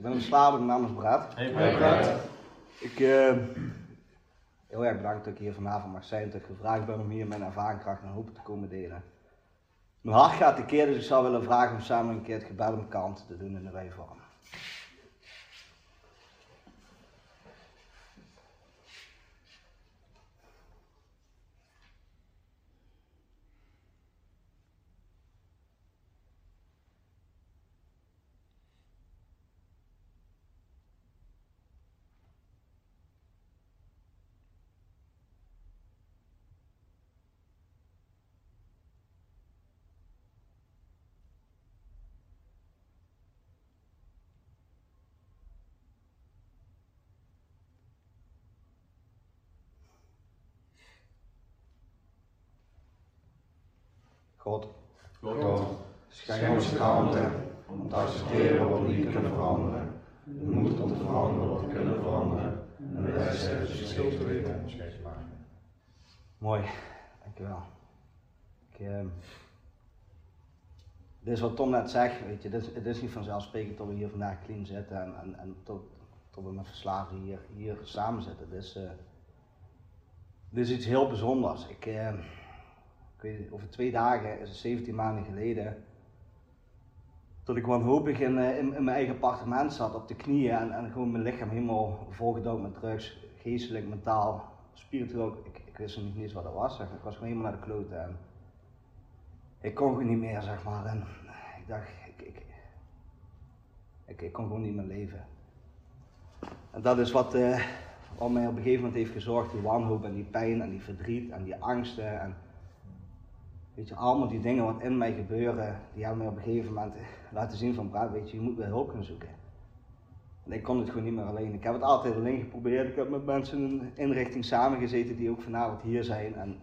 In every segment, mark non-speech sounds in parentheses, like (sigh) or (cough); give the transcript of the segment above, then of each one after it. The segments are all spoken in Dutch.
Ik ben een verslaafde, mijn naam is. Hey, Brad. Ik, uh, heel erg bedankt dat ik hier vanavond mag zijn, dat ik gevraagd ben om hier mijn ervaringskracht en hoop te komen delen. Mijn hart gaat een keer, dus ik zou willen vragen om samen een keer het gebed om kant te doen in de wijvorm. God. God, schenk ons kalmte om te accepteren wat we niet kunnen veranderen. De moed om te veranderen wat we kunnen veranderen. En de wijsheid het verschil te weten maken. Mooi, dankjewel. Ik, uh, dit is wat Tom net zegt, weet je, dit is, het is niet vanzelfsprekend dat we hier vandaag clean zitten en, en, en tot, tot we met verslaafden hier, hier samen zitten. Dit is, uh, dit is iets heel bijzonders. Ik, uh, ik weet, over twee dagen, is het 17 maanden geleden, dat ik wanhopig in, in, in, mijn eigen appartement zat, op de knieën en, en gewoon mijn lichaam helemaal volgedouwd met drugs, geestelijk, mentaal, spiritueel. Ik, ik wist nog niet eens wat dat was, ik was gewoon helemaal naar de kloten en ik kon gewoon niet meer, zeg maar. En ik dacht, ik, ik, ik, ik kon gewoon niet meer leven. En dat is wat, uh, wat mij op een gegeven moment heeft gezorgd, die wanhoop en die pijn en die verdriet en die angsten. En, Weet je, allemaal die dingen wat in mij gebeuren, die hebben mij op een gegeven moment laten zien van, Brad, weet je, je moet weer hulp gaan zoeken. En ik kon het gewoon niet meer alleen. Ik heb het altijd alleen geprobeerd. Ik heb met mensen in een inrichting samengezeten die ook vanavond hier zijn. En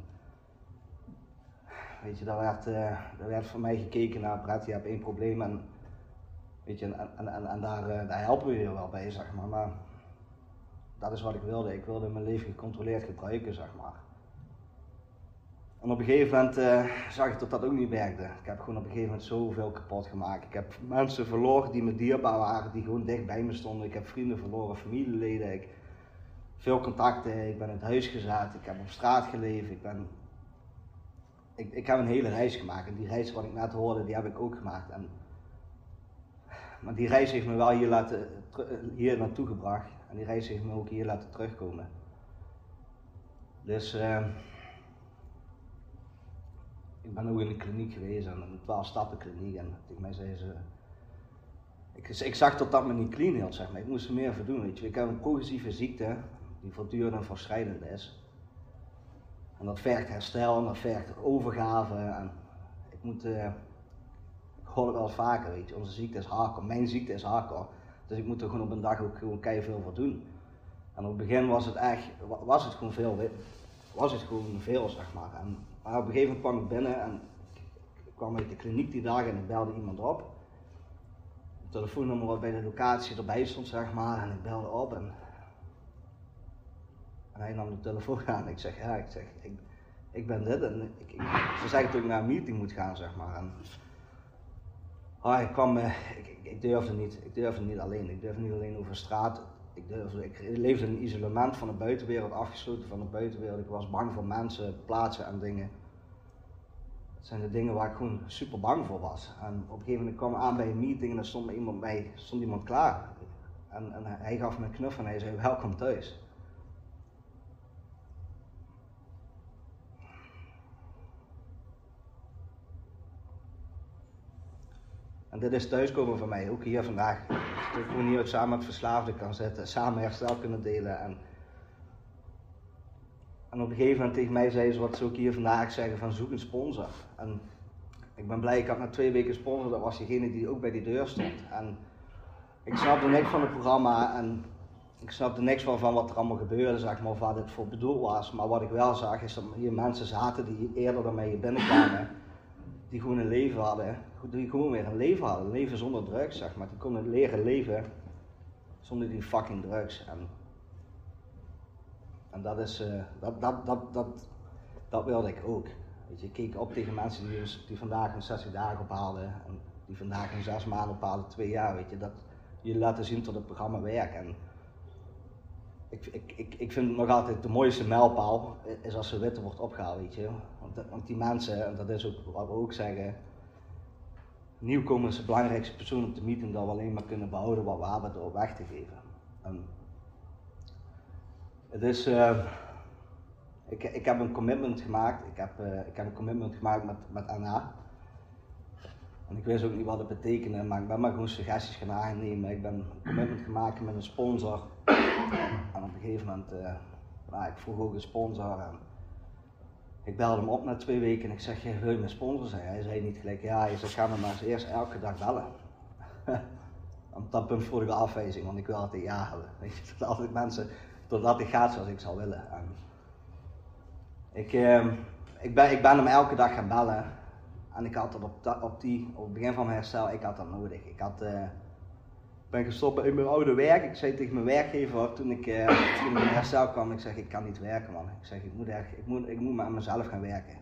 weet je, daar werd, uh, daar werd voor mij gekeken naar, Brad, je hebt één probleem en, weet je, en, en, en, daar, uh, daar helpen we je wel bij, zeg maar. Maar dat is wat ik wilde. Ik wilde mijn leven gecontroleerd gebruiken, zeg maar. En op een gegeven moment uh, zag ik dat dat ook niet werkte. Ik heb gewoon op een gegeven moment zoveel kapot gemaakt. Ik heb mensen verloren die me dierbaar waren, die gewoon dicht bij me stonden. Ik heb vrienden verloren, familieleden. Ik, veel contacten. Ik ben uit huis gezet. Ik heb op straat geleefd. Ik, ben, ik, ik heb een hele reis gemaakt. En die reis wat ik net hoorde, die heb ik ook gemaakt. En, maar die reis heeft me wel hier, laten, hier naartoe gebracht. En die reis heeft me ook hier laten terugkomen. Dus... Uh, ik ben ook in de kliniek geweest, en een 12 stappen kliniek. En tegen mij zei ze. Ik, ik zag dat dat me niet clean hield, zeg maar. Ik moest er meer voor doen. Weet je. Ik heb een progressieve ziekte die voortdurend en verschrijdend is. En dat vergt herstel en dat vergt overgave. En ik moet. Uh, ik hoor het wel vaker, weet je. Onze ziekte is hardcore. Mijn ziekte is hardcore. Dus ik moet er gewoon op een dag ook gewoon keihard veel voor doen. En op het begin was het echt, was het gewoon veel, was het gewoon veel, zeg maar. En, op een gegeven moment kwam ik binnen en kwam uit de kliniek die dag en ik belde iemand op. Het telefoonnummer wat bij de locatie erbij stond, zeg maar, en ik belde op en, hij nam de telefoon aan. Ik zeg, ja, ik zeg, ik, ik ben dit en ik, ik, ze zeggen dat ik naar een meeting moet gaan, zeg maar. En, oh, ik kwam, ik, ik, ik durfde niet, ik durfde niet alleen, ik durfde niet alleen over straat ik, ik leefde in isolement van de buitenwereld, afgesloten van de buitenwereld. Ik was bang voor mensen, plaatsen en dingen. Dat zijn de dingen waar ik gewoon super bang voor was. En op een gegeven moment kwam ik aan bij een meeting en er stond iemand, bij, stond iemand klaar. En, en hij gaf me een knuffel en hij zei, welkom thuis. En dit is thuiskomen voor mij, ook hier vandaag. Dat ik gewoon hier samen met verslaafden kan zitten, samen herstel kunnen delen. En, en op een gegeven moment tegen mij zei ze wat ze ook hier vandaag zeggen van zoek een sponsor. En ik ben blij, ik had na twee weken sponsor, dat was diegene die ook bij die deur stond. En ik snapte niks van het programma en ik snapte niks van, van wat er allemaal gebeurde, zeg maar, of wat het voor bedoeld was. Maar wat ik wel zag is dat hier mensen zaten die eerder dan mij binnenkwamen, die gewoon een leven hadden die gewoon weer een leven hadden. Een leven zonder drugs, zeg maar. Die konden leren leven zonder die fucking drugs. En, en dat is, uh, dat, dat, dat, dat, dat wilde ik ook. Weet je, ik keek op tegen mensen die, die vandaag een 60 dagen ophaalden. En die vandaag een 6 maanden ophaalden, twee jaar, weet je. Dat, je laten zien tot het programma werkt. En ik, ik, ik, ik vind nog altijd de mooiste mijlpaal is als de witte wordt opgehaald, weet je. Want, want die mensen, en dat is ook wat we ook zeggen, nieuwkomers de belangrijkste persoon op de meeting dat we alleen maar kunnen behouden wat we hebben door weg te geven. En het is, uh, ik, ik heb een commitment gemaakt, ik heb, uh, ik heb een commitment gemaakt met, met Anna. En ik wist ook niet wat het betekende, maar ik ben maar gewoon suggesties gaan aannemen. Ik ben een commitment gemaakt met een sponsor. En op een gegeven moment, uh, nou, ik vroeg ook een sponsor. En ik belde hem op na twee weken en ik zeg, wil je mijn sponsor zijn? Hij zei niet gelijk, ja, je zegt, ga me maar eens eerst elke dag bellen. (laughs) op dat punt voelde ik afwijzing, want ik wil altijd ja hebben. Weet je, (laughs) dat altijd mensen, totdat het gaat zoals ik zou willen. En ik, uh, ik, ben, ik ben hem elke dag gaan bellen. En ik had dat op, op, die, op het begin van mijn herstel, ik had dat nodig. Ik had, uh, ben gestopt in mijn oude werk. Ik zei tegen mijn werkgever toen ik, uh, toen ik in herstel kwam, ik zeg ik kan niet werken man. Ik zeg ik moet, echt, ik moet, ik moet maar aan mezelf gaan werken.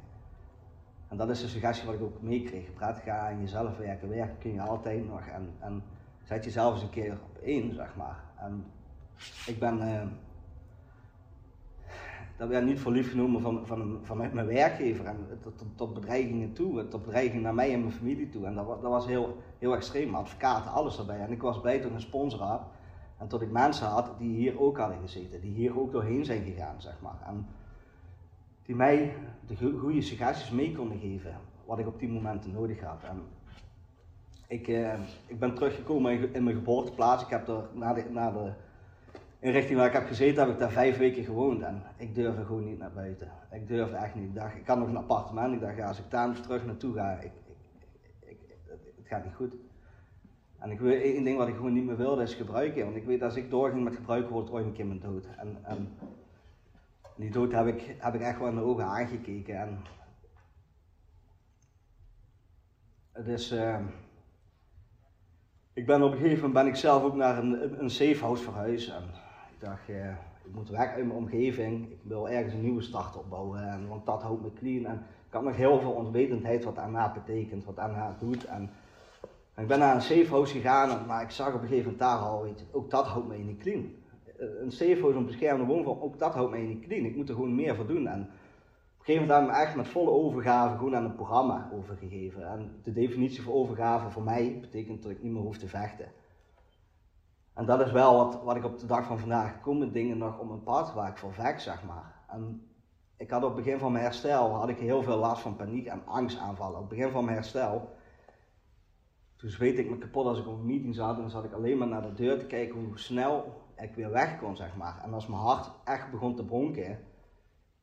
En dat is de suggestie wat ik ook meekreeg. Praat, ga aan jezelf werken. Werken kun je altijd nog. En, en zet jezelf eens een keer op één, zeg maar. En ik ben, uh, dat werd niet voor lief genomen van, van, van mijn werkgever en tot, tot, bedreigingen toe, tot bedreigingen naar mij en mijn familie toe. En dat, dat was heel, heel extreem, advocaten, alles erbij. En ik was blij dat ik een sponsor had en tot ik mensen had die hier ook hadden gezeten, die hier ook doorheen zijn gegaan, zeg maar. En die mij de goede suggesties mee konden geven, wat ik op die momenten nodig had. En ik, eh, ik ben teruggekomen in mijn geboorteplaats. Ik heb er na de, na de inrichting waar ik heb gezeten, heb ik daar vijf weken gewoond. En ik durfde gewoon niet naar buiten. Ik durfde echt niet. Ik dacht, ik had nog een appartement. Ik dacht, ja, als ik daar terug naartoe ga, ik, ik, het gaat niet goed. En ik één ding wat ik gewoon niet meer wilde is gebruiken. Want ik weet, als ik doorging met gebruiken, wordt ooit een keer mijn dood. En, en die dood heb ik, heb ik echt wel in de ogen aangekeken. En het is... Uh, ik ben op een gegeven moment ben ik zelf ook naar een, een safe house verhuisd. Ik dacht, eh, ik moet weg uit mijn omgeving. Ik wil ergens een nieuwe start opbouwen. En, want dat houdt me clean. En ik had nog heel veel onwetendheid wat daarna betekent, wat daarna doet. En, ik ben naar een safe house gegaan. Maar ik zag op een gegeven moment daar al, weet ook dat houdt me niet clean. Een safe house, een beschermde woonvorm, ook dat houdt mij niet clean. Ik moet er gewoon meer voor doen. En, op een gegeven moment heb ik me echt met volle overgave gewoon aan een programma overgegeven. En de definitie voor overgave voor mij betekent dat ik niet meer hoef te vechten. En dat is wel wat, wat ik op de dag van vandaag komen dingen nog om een pad waar ik voor vecht, zeg maar. En ik had op het begin van mijn herstel had ik heel veel last van paniek en angstaanvallen. Op het begin van mijn herstel, toen zweet ik me kapot als ik op een meeting zat en dan zat ik alleen maar naar de deur te kijken hoe snel ik weer weg kon, zeg maar. En als mijn hart echt begon te bronken,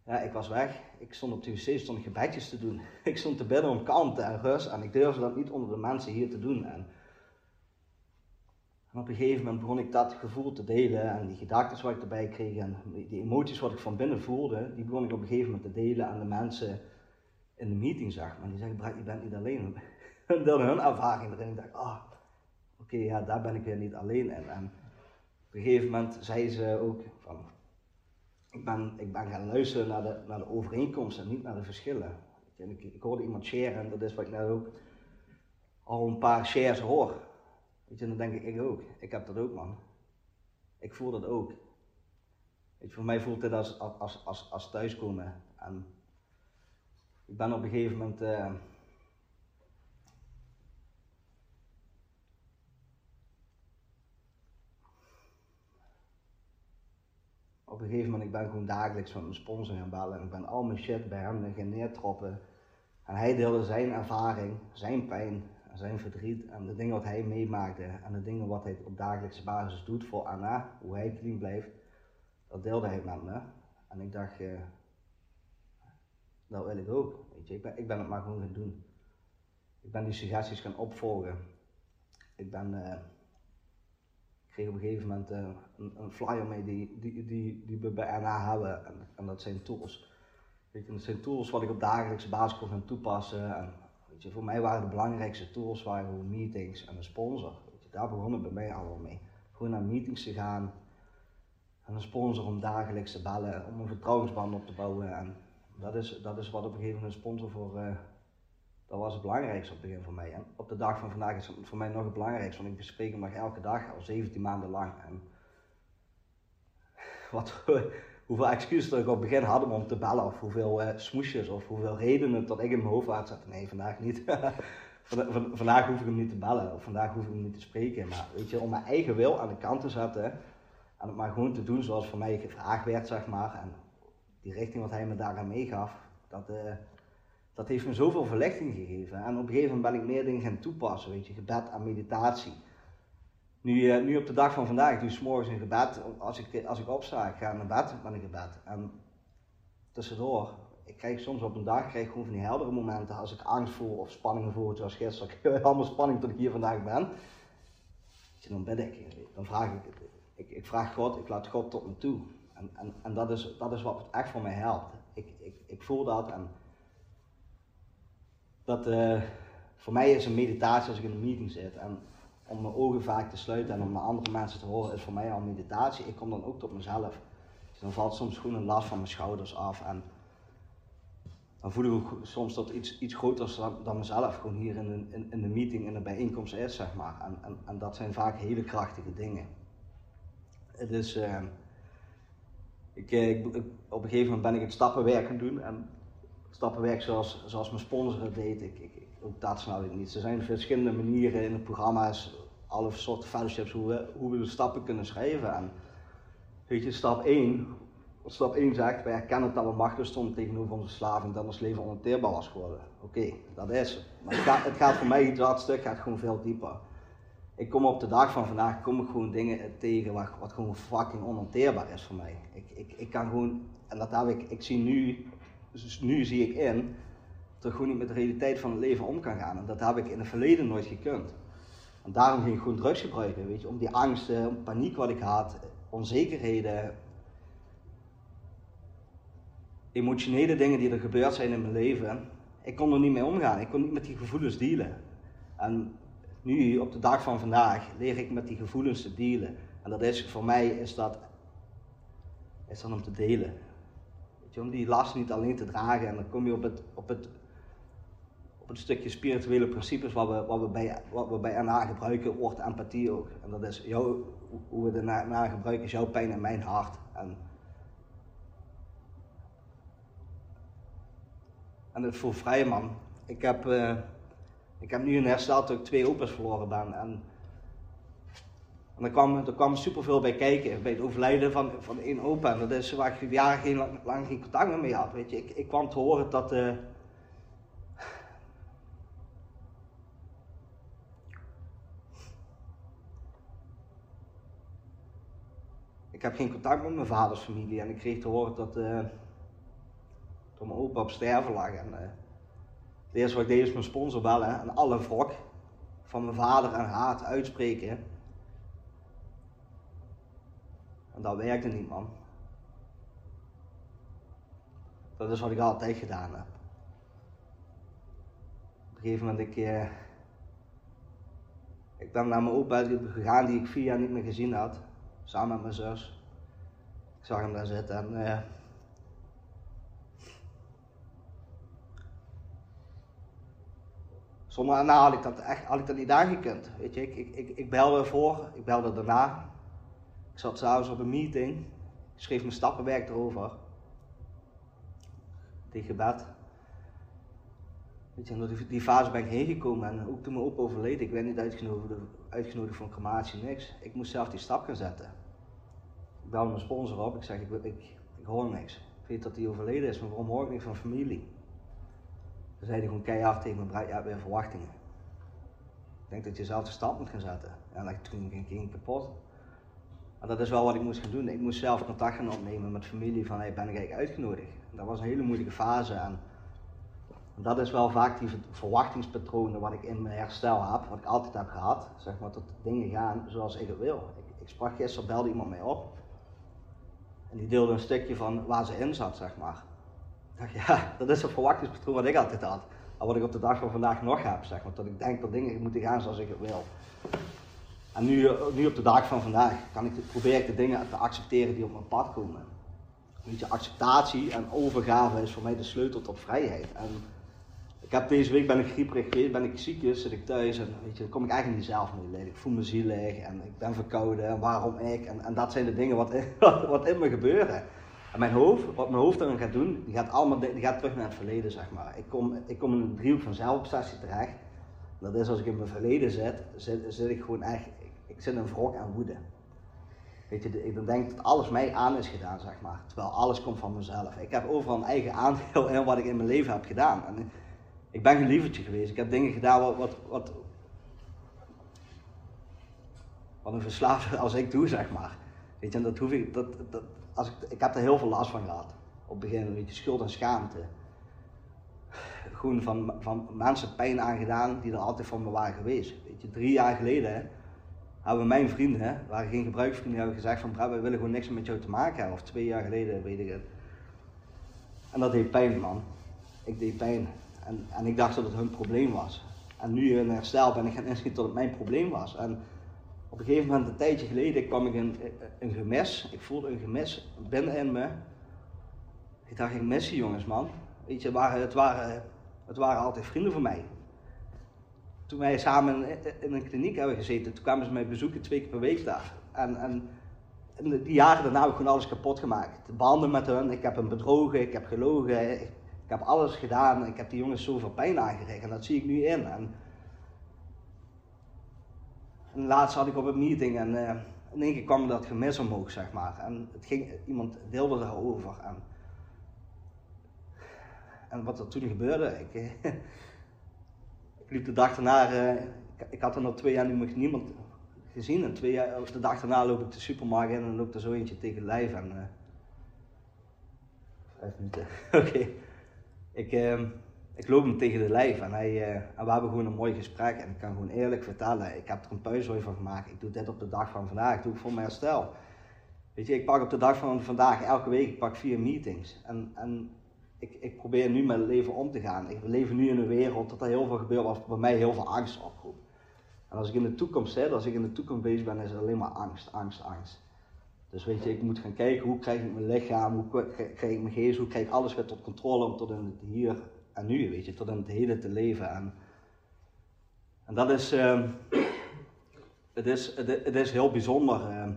ja, ik was weg. Ik stond op de wc, stond gebedjes te doen. (laughs) Ik stond te bidden om kalmte en rust en ik durfde dat niet onder de mensen hier te doen. En, en op een gegeven moment begon ik dat gevoel te delen en die gedachten wat ik erbij kreeg en die emoties wat ik van binnen voelde, die begon ik op een gegeven moment te delen aan de mensen in de meeting, zeg maar. Die zeggen, je bent niet alleen. (laughs) En deelden hun ervaring erin. Ik dacht, ah, oké, ja, daar ben ik weer niet alleen in. En op een gegeven moment zei ze ook van, ik ben, ik ben gaan luisteren naar de, naar de overeenkomsten en niet naar de verschillen. Ik, ik, hoorde iemand sharen en dat is wat ik net ook al een paar shares hoor. Weet je, dan denk ik, ik ook. Ik heb dat ook, man. Ik voel dat ook. Weet je, voor mij voelt dit als, als, als, als thuiskomen. En ik ben op een gegeven moment. Uh, op een gegeven moment, ik ben gewoon dagelijks met mijn sponsor gaan bellen en ik ben al mijn shit bij hem gaan neertroppen. En hij deelde zijn ervaring, zijn pijn, zijn verdriet en de dingen wat hij meemaakte en de dingen wat hij op dagelijkse basis doet voor Anna, hoe hij clean blijft, dat deelde hij met me. En ik dacht, uh, dat wil ik ook. Weet je, ik, ben, ik ben het maar gewoon gaan doen. Ik ben die suggesties gaan opvolgen. Ik ben uh, kreeg op een gegeven moment uh, een, een, flyer mee die, die, die, die we bij NA hebben. En, en, dat zijn tools. Weet je, dat zijn tools wat ik op dagelijkse basis kon gaan toepassen. En, je, voor mij waren de belangrijkste tools waren meetings en een sponsor. Daar begon het bij mij allemaal mee. Gewoon naar meetings te gaan. En een sponsor om dagelijks te bellen, om een vertrouwensband op te bouwen. En dat is, dat is wat op een gegeven moment een sponsor voor, uh, Dat was het belangrijkste op het begin voor mij. En op de dag van vandaag is het voor mij nog het belangrijkste, want ik bespreek hem elke dag al 17 maanden lang. En (laughs) wat, hoeveel excuses ik op het begin had om te bellen, of hoeveel uh, smoesjes, of hoeveel redenen dat ik in mijn hoofd had. Nee, vandaag niet. (laughs) vandaag hoef ik hem niet te bellen, of vandaag hoef ik hem niet te spreken. Maar weet je, om mijn eigen wil aan de kant te zetten en het maar gewoon te doen zoals voor mij gevraagd werd, zeg maar. En die richting wat hij me daaraan meegaf, dat, uh, dat heeft me zoveel verlichting gegeven. En op een gegeven moment ben ik meer dingen gaan toepassen, weet je, gebed en meditatie. Nu, uh, nu op de dag van vandaag, ik doe s'morgens een gebed. Als ik, als ik opsta, ik ga naar bed met een gebed. En tussendoor, ik krijg soms op een dag krijg gewoon van die heldere momenten. Als ik angst voel of spanning voel, zoals gisteren. Ik heb (laughs) allemaal spanning tot ik hier vandaag ben. Dan bid ik. Dan vraag ik, ik, ik vraag God, ik laat God tot me toe. En, en, en dat, is, dat is wat echt voor mij helpt. Ik, ik, ik voel dat en dat uh, voor mij is een meditatie als ik in een meeting zit. En om mijn ogen vaak te sluiten en om naar andere mensen te horen, is voor mij al meditatie. Ik kom dan ook tot mezelf. Dus dan valt soms gewoon een last van mijn schouders af. En dan voel ik soms dat iets, iets groters dan, dan mezelf gewoon hier in, een, in, in de meeting, in de bijeenkomst is, zeg maar. En, en, en dat zijn vaak hele krachtige dingen. Het is, uh, ik, ik, op een gegeven moment ben ik het stappenwerk gaan doen. En stappenwerk zoals, zoals mijn sponsor deed, ik, ook dat snap ik niet. Er zijn verschillende manieren in de programma's, alle soorten fellowships, hoe we, hoe we de stappen kunnen schrijven. En weet je, stap 1, wat stap 1 zegt, wij erkennen dat we machteloos stonden tegenover onze slaving, dat ons leven onhanteerbaar was geworden. Oké, dat is het. Maar het gaat, het gaat voor mij, dat gaat gewoon veel dieper. Ik kom op de dag van vandaag kom ik gewoon dingen tegen wat, wat gewoon fucking onhanteerbaar is voor mij. Ik, ik, ik kan gewoon, en dat heb ik, ik zie nu, dus nu zie ik in, ik gewoon niet met de realiteit van het leven om kan gaan. En dat heb ik in het verleden nooit gekund. En daarom ging ik gewoon drugs gebruiken, weet je, om die angsten, om paniek wat ik had, onzekerheden, emotionele dingen die er gebeurd zijn in mijn leven. Ik kon er niet mee omgaan, ik kon niet met die gevoelens dealen. En nu, op de dag van vandaag, leer ik met die gevoelens te dealen. En dat is, voor mij is dat, is dan om te delen. Weet je, om die last niet alleen te dragen. En dan kom je op het, op het, het stukje spirituele principes wat we, wat we, bij, wat we bij NA gebruiken, wordt empathie ook. En dat is jou, hoe we de NA gebruiken, is jouw pijn en mijn hart. En, en het voelt vrij man. Ik heb... Uh, ik heb nu een herstel dat ik twee opa's verloren ben. En, en er, kwam, er kwam superveel bij kijken, bij het overlijden van, van één opa. En dat is waar ik jaren geen, lang, lang geen contact meer mee had. Weet je. Ik, ik kwam te horen dat... Uh, ik heb geen contact met mijn vaders familie. En ik kreeg te horen dat, uh, dat mijn opa op sterven lag. En, uh, het eerste wat ik deed is mijn sponsor bellen en alle wrok van mijn vader en haat uitspreken. En dat werkte niet, man. Dat is wat ik altijd gedaan heb. Op een gegeven moment, ik, eh, ik ben naar mijn opa gegaan die ik vier jaar niet meer gezien had. Samen met mijn zus. Ik zag hem daar zitten en... Eh, Zonder daarna had ik dat echt had ik dat niet aangekund. Weet je, ik, ik, ik, belde ervoor, ik belde daarna. Ik zat s'avonds op een meeting, schreef mijn stappenwerk erover. Die gebed. Weet je, door die, die fase ben ik heen gekomen en ook toen mijn opa overleed, ik werd niet uitgenodigd, uitgenodigd voor een crematie, niks. Ik moest zelf die stap gaan zetten. Belde mijn sponsor op, ik zeg, ik, ik, hoor niks. Ik weet dat hij overleden is, maar waarom hoor ik niet van familie? Ze zeiden gewoon keihard tegen me, je hebt weer verwachtingen. Ik denk dat je zelf de stap moet gaan zetten. En dan toen ging ik kapot. Maar dat is wel wat ik moest gaan doen. Ik moest zelf contact gaan opnemen met familie van, hey, ben ik eigenlijk uitgenodigd? Dat was een hele moeilijke fase. En dat is wel vaak die verwachtingspatronen wat ik in mijn herstel heb, wat ik altijd heb gehad. Zeg maar, dat dingen gaan zoals ik het wil. Ik, ik sprak gisteren, belde iemand mij op. En die deelde een stukje van waar ze in zat, zeg maar dacht, ja, (laughs) dat is een verwachtingspatroon wat ik altijd had. En wat ik op de dag van vandaag nog heb, zeg maar. Dat ik denk dat dingen moeten gaan zoals ik het wil. En nu, nu op de dag van vandaag kan ik, probeer ik de dingen te accepteren die op mijn pad komen. Weet je, acceptatie en overgave is voor mij de sleutel tot vrijheid. En ik, heb deze week ben ik grieperig geweest, ben ik ziek, zit ik thuis en weet je, dan kom ik eigenlijk niet zelf mee. Ik voel me zielig en ik ben verkouden en waarom ik. En, en dat zijn de dingen wat, (laughs) wat in me gebeuren. En mijn hoofd, wat mijn hoofd dan gaat doen, die gaat, allemaal, die gaat terug naar het verleden, zeg maar. Ik kom, ik kom in een driehoek van zelfobsessie terecht. Dat is als ik in mijn verleden zit, zit, zit ik gewoon echt, ik, ik zit in wrok en woede. Weet je, ik dan denk dat alles mij aan is gedaan, zeg maar. Terwijl alles komt van mezelf. Ik heb overal een eigen aandeel in wat ik in mijn leven heb gedaan. En ik ben geen lievertje geweest. Ik heb dingen gedaan wat, wat, wat, wat een verslaafde als ik doe, zeg maar. Weet je, en dat hoef ik, dat, dat, als ik, ik heb er heel veel last van gehad. Op het begin, een beetje schuld en schaamte. Gewoon van, van mensen pijn aangedaan die er altijd van me waren geweest. Weet je, drie jaar geleden hebben mijn vrienden, waren geen gebruiksvrienden, hebben gezegd van Brad, wij willen gewoon niks met jou te maken hebben. Of twee jaar geleden, weet ik het. En dat deed pijn, man. Ik deed pijn. En, en ik dacht dat het hun probleem was. En nu in herstel ben ik gaan inzien dat het mijn probleem was. En op een gegeven moment, een tijdje geleden, kwam ik een, een gemis. Ik voelde een gemis binnen in me. Ik dacht, ik mis die jongens, man. Weet je, het waren, het waren, het waren altijd vrienden van mij. Toen wij samen in een kliniek hebben gezeten, toen kwamen ze mij bezoeken twee keer per week daar. En, en, die jaren daarna heb ik gewoon alles kapot gemaakt. De banden met hun, ik heb hem bedrogen, ik heb gelogen, heb alles gedaan. Ik heb die jongens zoveel pijn aangericht en dat zie ik nu in. En, laatst had ik op een meeting en uh, in één keer kwam dat gemis omhoog, zeg maar. En het ging, iemand deelde daarover. En, en wat er toen gebeurde, ik, (laughs) ik liep de dag daarna, uh, ik, ik, had er nog twee jaar nu niemand gezien. En twee jaar, de dag daarna loop ik de supermarkt in en loop er zo eentje tegen lijf. En, vijf minuten, (laughs) oké. Ik, uh, ik loop hem tegen de lijf en, hij, uh, en we hebben gewoon een mooi gesprek. En ik kan gewoon eerlijk vertellen, ik heb er een puinzooi van gemaakt. Ik doe dit op de dag van vandaag, ik doe het voor mijn herstel. Weet je, ik pak op de dag van vandaag elke week, ik pak vier meetings. En, en ik, ik probeer nu mijn leven om te gaan. Ik leef nu in een wereld dat er heel veel gebeurt wat bij mij heel veel angst oproept. En als ik in de toekomst zit, als ik in de toekomst bezig ben, is het alleen maar angst, angst, angst. Dus weet je, ik moet gaan kijken hoe krijg ik mijn lichaam, hoe krijg ik mijn geest, hoe krijg ik alles weer tot controle om tot in het hier en nu, weet je, tot in het heden te leven. En, en dat is, uh, het is, het, is heel bijzonder. Uh,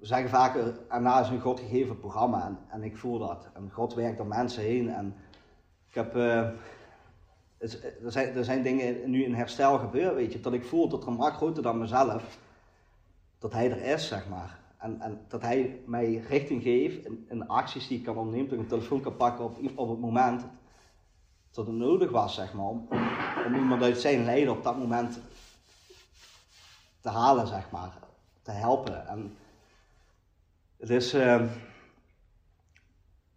we zeggen vaak, Erna is een God gegeven programma en, en ik voel dat. En God werkt door mensen heen en ik heb... Uh, er zijn, er zijn dingen nu in herstel gebeurd, weet je, dat ik voel dat er een macht groter dan mezelf, dat hij er is, zeg maar. En, en dat hij mij richting geeft in, acties die ik kan ondernemen, dat ik een telefoon kan pakken op, op het moment dat het nodig was, zeg maar, om, om iemand uit zijn lijden op dat moment te halen, zeg maar, te helpen. En het is, uh,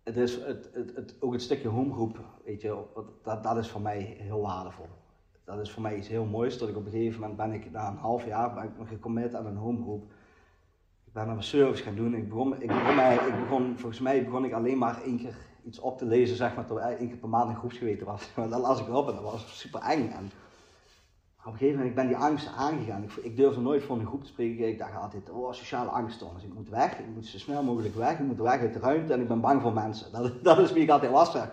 het is het, het, ook het stukje homegroep, weet je, dat, dat is voor mij heel waardevol. Dat is voor mij iets heel moois, dat ik op een gegeven moment ben ik na een half jaar ben ik gecommit aan een homegroep. Ik ben mijn service gaan doen. Ik begon, ik begon, ik begon, volgens mij begon ik alleen maar één keer iets op te lezen, zeg maar, tot één keer per maand een groepsgeweten was. (laughs) Maar dan las ik erop en dat was super eng. En op een gegeven moment ik ben die angst aangegaan. Ik, ik durfde nooit voor een groep te spreken. Ik dacht altijd, oh, sociale angststoornis. Ik moet weg, ik moet zo snel mogelijk weg, ik moet weg uit de ruimte en ik ben bang voor mensen. Dat, (laughs) dat is wie ik altijd was, zeg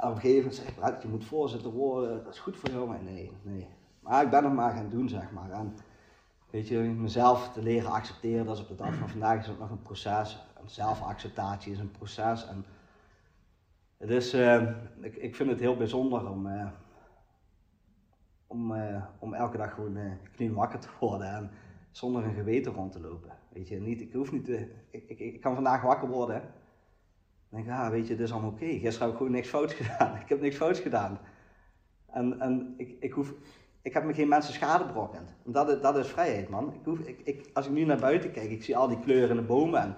op een gegeven moment zei ik, je moet voorzitter worden, dat is goed voor jou. Maar nee, nee. Maar ik ben het maar gaan doen, zeg maar. En weet je, mezelf te leren accepteren, dat is op de dag van vandaag is het nog een proces. En zelfacceptatie is een proces. En het is, uh, ik, ik vind het heel bijzonder om... Uh, om, uh, om elke dag gewoon uh, wakker te worden en zonder een geweten rond te lopen. Weet je, niet, ik hoef niet te, ik, ik, ik kan vandaag wakker worden. Dan denk ik, ah, weet je, dit is allemaal oké. Okay. Gisteren heb ik gewoon niks fout (laughs) gedaan. Ik heb niks fout gedaan. En, en ik, ik, hoef, ik heb me geen mensen schade berokkend. Dat, dat is vrijheid, man. Ik hoef, ik, ik, als ik nu naar buiten kijk, ik zie al die kleuren in de bomen. En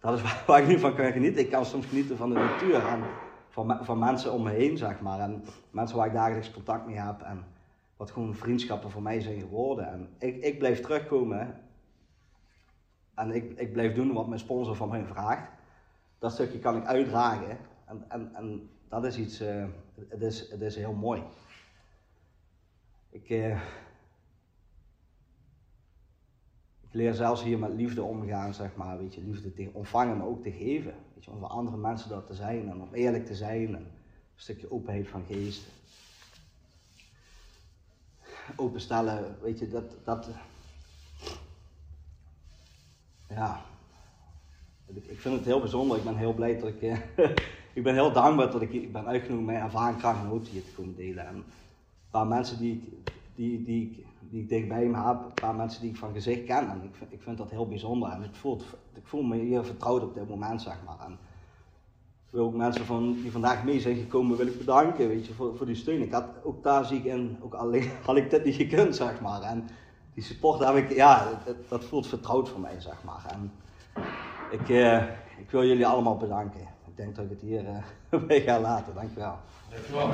dat is (laughs) waar, waar ik nu van kan genieten. Ik kan soms genieten van de natuur en van, van mensen om me heen, zeg maar. En mensen waar ik dagelijks contact mee heb. En, wat gewoon vriendschappen voor mij zijn geworden. En ik, ik blijf terugkomen en ik, ik blijf doen wat mijn sponsor van mij vraagt. Dat stukje kan ik uitdragen en, en, en dat is iets, uh, het, is, het is heel mooi. Ik, uh, ik leer zelfs hier met liefde omgaan, zeg maar, weet je, liefde te ontvangen, maar ook te geven. Weet je, om voor andere mensen dat te zijn en om eerlijk te zijn en een stukje openheid van geest. Openstellen, weet je, dat, dat, ja, ik, ik vind het heel bijzonder. Ik ben heel blij dat ik, eh, (laughs) ik ben heel dankbaar dat ik, ik ben uitgenodigd mijn ervaring, kracht en hoop hier te komen delen. En een paar mensen die, ik- die, die, die ik dichtbij me heb, een paar mensen die ik van gezicht ken. En ik vind, ik vind dat heel bijzonder. En het voelt, ik voel me hier vertrouwd op dit moment, zeg maar. En ik wil ook mensen van, die vandaag mee zijn gekomen, wil ik bedanken, weet je, voor, voor die steun. Ik had, ook daar zie ik in, ook alleen (laughs) had ik dit niet gekund, zeg maar. En die support heb ik, ja, dat, dat voelt vertrouwd voor mij, zeg maar. En ik, eh, ik wil jullie allemaal bedanken. Ik denk dat ik het hier eh, (laughs) bij ga laten. Dankjewel. Dankjewel.